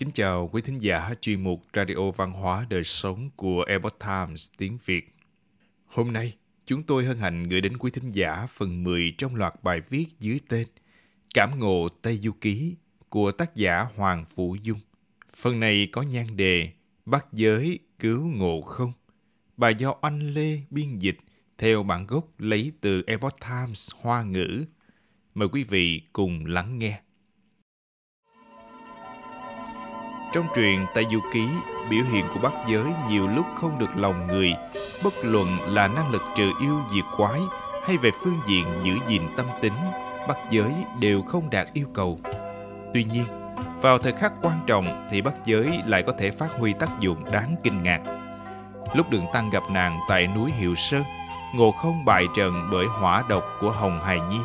Kính chào quý thính giả chuyên mục Radio Văn hóa Đời Sống của Epoch Times tiếng Việt. Hôm nay, chúng tôi hân hạnh gửi đến quý thính giả phần 10 trong loạt bài viết dưới tên Cảm ngộ Tây Du Ký của tác giả Hoàng Phủ Dung. Phần này có nhan đề Bắt giới cứu ngộ không? Bài do anh Lê biên dịch theo bản gốc lấy từ Epoch Times Hoa ngữ. Mời quý vị cùng lắng nghe. Trong truyện Tây Du Ký, biểu hiện của bát giới nhiều lúc không được lòng người, bất luận là năng lực trừ yêu diệt quái hay về phương diện giữ gìn tâm tính, bát giới đều không đạt yêu cầu. Tuy nhiên, vào thời khắc quan trọng thì bát giới lại có thể phát huy tác dụng đáng kinh ngạc. Lúc đường tăng gặp nàng tại núi Hiệu Sơn, ngộ không bại trận bởi hỏa độc của Hồng Hài Nhi.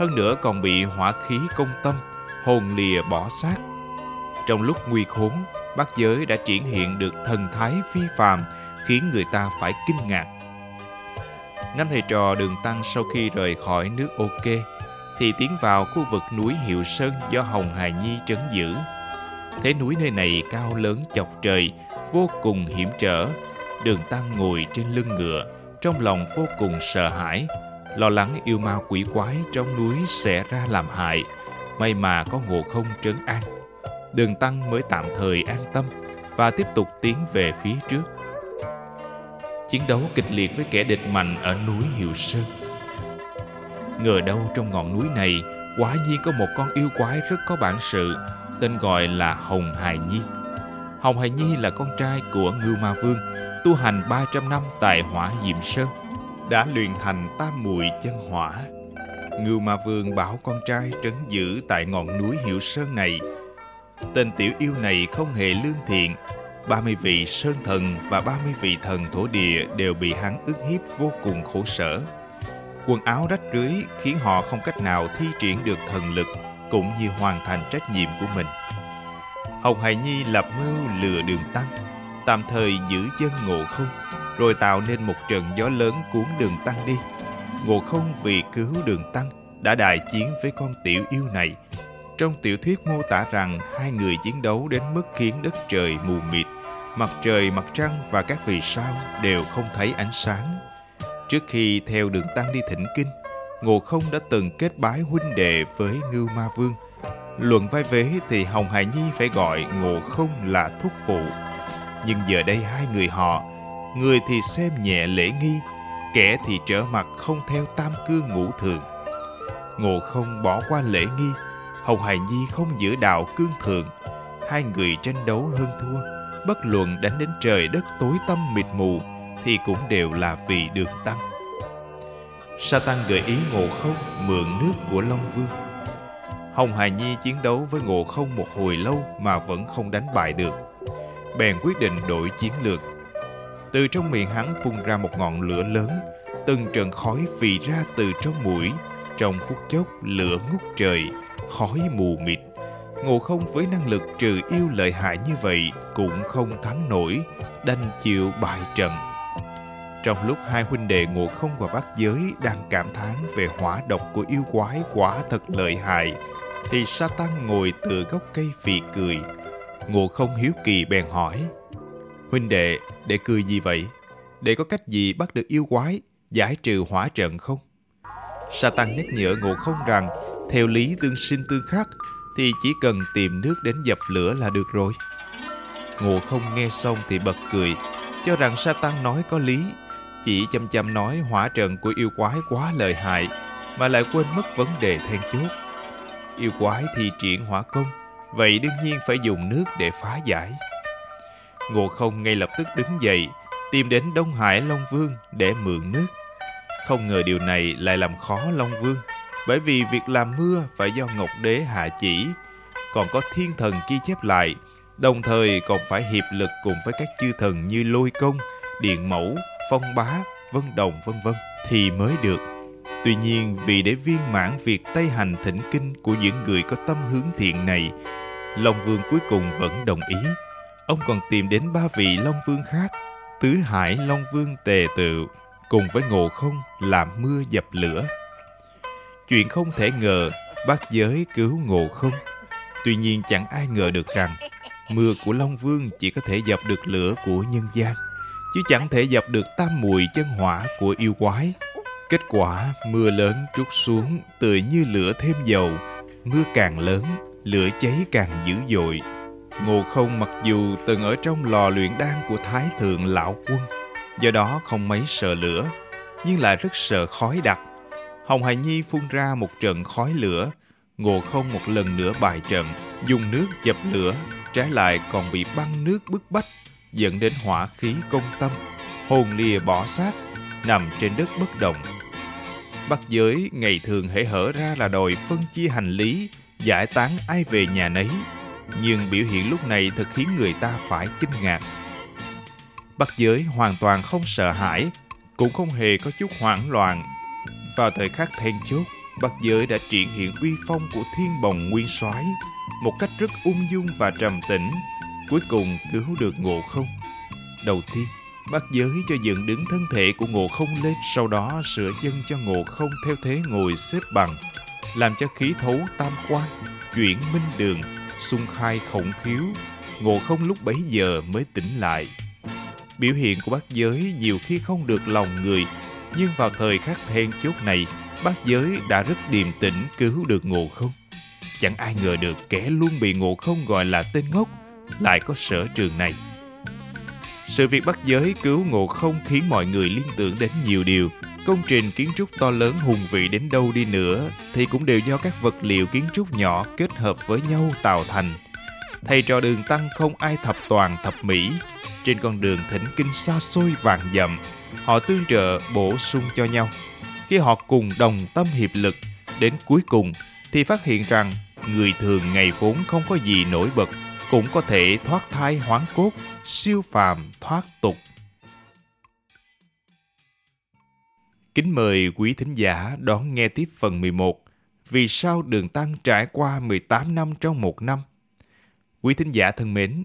Hơn nữa còn bị hỏa khí công tâm, hồn lìa bỏ xác trong lúc nguy khốn, bác giới đã triển hiện được thần thái phi phàm khiến người ta phải kinh ngạc. Năm thầy trò đường tăng sau khi rời khỏi nước OK thì tiến vào khu vực núi Hiệu Sơn do Hồng Hài Nhi trấn giữ. Thế núi nơi này cao lớn chọc trời, vô cùng hiểm trở. Đường tăng ngồi trên lưng ngựa, trong lòng vô cùng sợ hãi, lo lắng yêu ma quỷ quái trong núi sẽ ra làm hại. May mà có ngộ không trấn an đường tăng mới tạm thời an tâm và tiếp tục tiến về phía trước. Chiến đấu kịch liệt với kẻ địch mạnh ở núi Hiệu Sơn. Ngờ đâu trong ngọn núi này quả nhiên có một con yêu quái rất có bản sự, tên gọi là Hồng Hài Nhi. Hồng Hài Nhi là con trai của Ngưu Ma Vương, tu hành 300 năm tại Hỏa Diệm Sơn, đã luyện thành tam muội chân hỏa. Ngưu Ma Vương bảo con trai trấn giữ tại ngọn núi Hiệu Sơn này Tên tiểu yêu này không hề lương thiện. 30 vị sơn thần và 30 vị thần thổ địa đều bị hắn ức hiếp vô cùng khổ sở. Quần áo rách rưới khiến họ không cách nào thi triển được thần lực cũng như hoàn thành trách nhiệm của mình. Hồng Hải Nhi lập mưu lừa đường tăng, tạm thời giữ chân ngộ không, rồi tạo nên một trận gió lớn cuốn đường tăng đi. Ngộ không vì cứu đường tăng đã đại chiến với con tiểu yêu này trong tiểu thuyết mô tả rằng hai người chiến đấu đến mức khiến đất trời mù mịt, mặt trời, mặt trăng và các vì sao đều không thấy ánh sáng. Trước khi theo đường tăng đi thỉnh kinh, Ngộ Không đã từng kết bái huynh đệ với Ngưu Ma Vương. Luận vai vế thì Hồng Hải Nhi phải gọi Ngộ Không là thúc phụ. Nhưng giờ đây hai người họ, người thì xem nhẹ lễ nghi, kẻ thì trở mặt không theo tam cương ngũ thường. Ngộ Không bỏ qua lễ nghi, Hồng Hải Nhi không giữ đạo cương thượng. Hai người tranh đấu hơn thua, bất luận đánh đến trời đất tối tăm mịt mù, thì cũng đều là vì được tăng. Sa tăng gợi ý Ngộ Không mượn nước của Long Vương. Hồng Hải Nhi chiến đấu với Ngộ Không một hồi lâu mà vẫn không đánh bại được. Bèn quyết định đổi chiến lược. Từ trong miệng hắn phun ra một ngọn lửa lớn, từng trận khói phì ra từ trong mũi. Trong phút chốc lửa ngút trời, khói mù mịt. Ngộ không với năng lực trừ yêu lợi hại như vậy cũng không thắng nổi, đành chịu bại trận trong lúc hai huynh đệ ngộ không và bát giới đang cảm thán về hỏa độc của yêu quái quả thật lợi hại, thì sa tăng ngồi tựa gốc cây phì cười. Ngộ không hiếu kỳ bèn hỏi, huynh đệ để cười gì vậy? Để có cách gì bắt được yêu quái, giải trừ hỏa trận không? Sa tăng nhắc nhở ngộ không rằng theo lý tương sinh tương khắc thì chỉ cần tìm nước đến dập lửa là được rồi. Ngộ không nghe xong thì bật cười, cho rằng sa tăng nói có lý, chỉ chăm chăm nói hỏa trận của yêu quái quá lợi hại, mà lại quên mất vấn đề then chốt. Yêu quái thì triển hỏa công, vậy đương nhiên phải dùng nước để phá giải. Ngộ không ngay lập tức đứng dậy, tìm đến Đông Hải Long Vương để mượn nước. Không ngờ điều này lại làm khó Long Vương, bởi vì việc làm mưa phải do Ngọc Đế hạ chỉ, còn có thiên thần ghi chép lại, đồng thời còn phải hiệp lực cùng với các chư thần như Lôi Công, Điện Mẫu, Phong Bá, Vân Đồng vân vân thì mới được. Tuy nhiên vì để viên mãn việc Tây hành thỉnh kinh của những người có tâm hướng thiện này, Long Vương cuối cùng vẫn đồng ý. Ông còn tìm đến ba vị Long Vương khác, Tứ Hải Long Vương Tề Tự, cùng với Ngộ Không làm mưa dập lửa. Chuyện không thể ngờ, bác giới cứu ngộ không. Tuy nhiên chẳng ai ngờ được rằng, Mưa của Long Vương chỉ có thể dập được lửa của nhân gian, chứ chẳng thể dập được tam mùi chân hỏa của yêu quái. Kết quả, mưa lớn trút xuống tựa như lửa thêm dầu. Mưa càng lớn, lửa cháy càng dữ dội. Ngộ không mặc dù từng ở trong lò luyện đan của Thái Thượng Lão Quân, do đó không mấy sợ lửa, nhưng lại rất sợ khói đặc. Hồng Hải Nhi phun ra một trận khói lửa, Ngộ không một lần nữa bài trận, dùng nước dập lửa, trái lại còn bị băng nước bức bách, dẫn đến hỏa khí công tâm, hồn lìa bỏ xác, nằm trên đất bất động. Bắc giới ngày thường hễ hở ra là đòi phân chia hành lý, giải tán ai về nhà nấy, nhưng biểu hiện lúc này thật khiến người ta phải kinh ngạc. Bắc giới hoàn toàn không sợ hãi, cũng không hề có chút hoảng loạn. Vào thời khắc then chốt, Bắc giới đã triển hiện uy phong của thiên bồng nguyên soái một cách rất ung dung và trầm tĩnh, cuối cùng cứu được ngộ không. Đầu tiên, Bắc giới cho dựng đứng thân thể của ngộ không lên, sau đó sửa chân cho ngộ không theo thế ngồi xếp bằng, làm cho khí thấu tam quan, chuyển minh đường, xung khai khổng khiếu, ngộ không lúc bấy giờ mới tỉnh lại. Biểu hiện của bác giới nhiều khi không được lòng người, nhưng vào thời khắc then chốt này, bác giới đã rất điềm tĩnh cứu được ngộ không. Chẳng ai ngờ được kẻ luôn bị ngộ không gọi là tên ngốc, lại có sở trường này. Sự việc bắt giới cứu ngộ không khiến mọi người liên tưởng đến nhiều điều. Công trình kiến trúc to lớn hùng vị đến đâu đi nữa thì cũng đều do các vật liệu kiến trúc nhỏ kết hợp với nhau tạo thành. Thầy trò đường tăng không ai thập toàn thập mỹ. Trên con đường thỉnh kinh xa xôi vàng dặm, họ tương trợ bổ sung cho nhau. Khi họ cùng đồng tâm hiệp lực, đến cuối cùng thì phát hiện rằng người thường ngày vốn không có gì nổi bật cũng có thể thoát thai hoán cốt, siêu phàm thoát tục. Kính mời quý thính giả đón nghe tiếp phần 11 Vì sao Đường Tăng trải qua 18 năm trong một năm? Quý thính giả thân mến,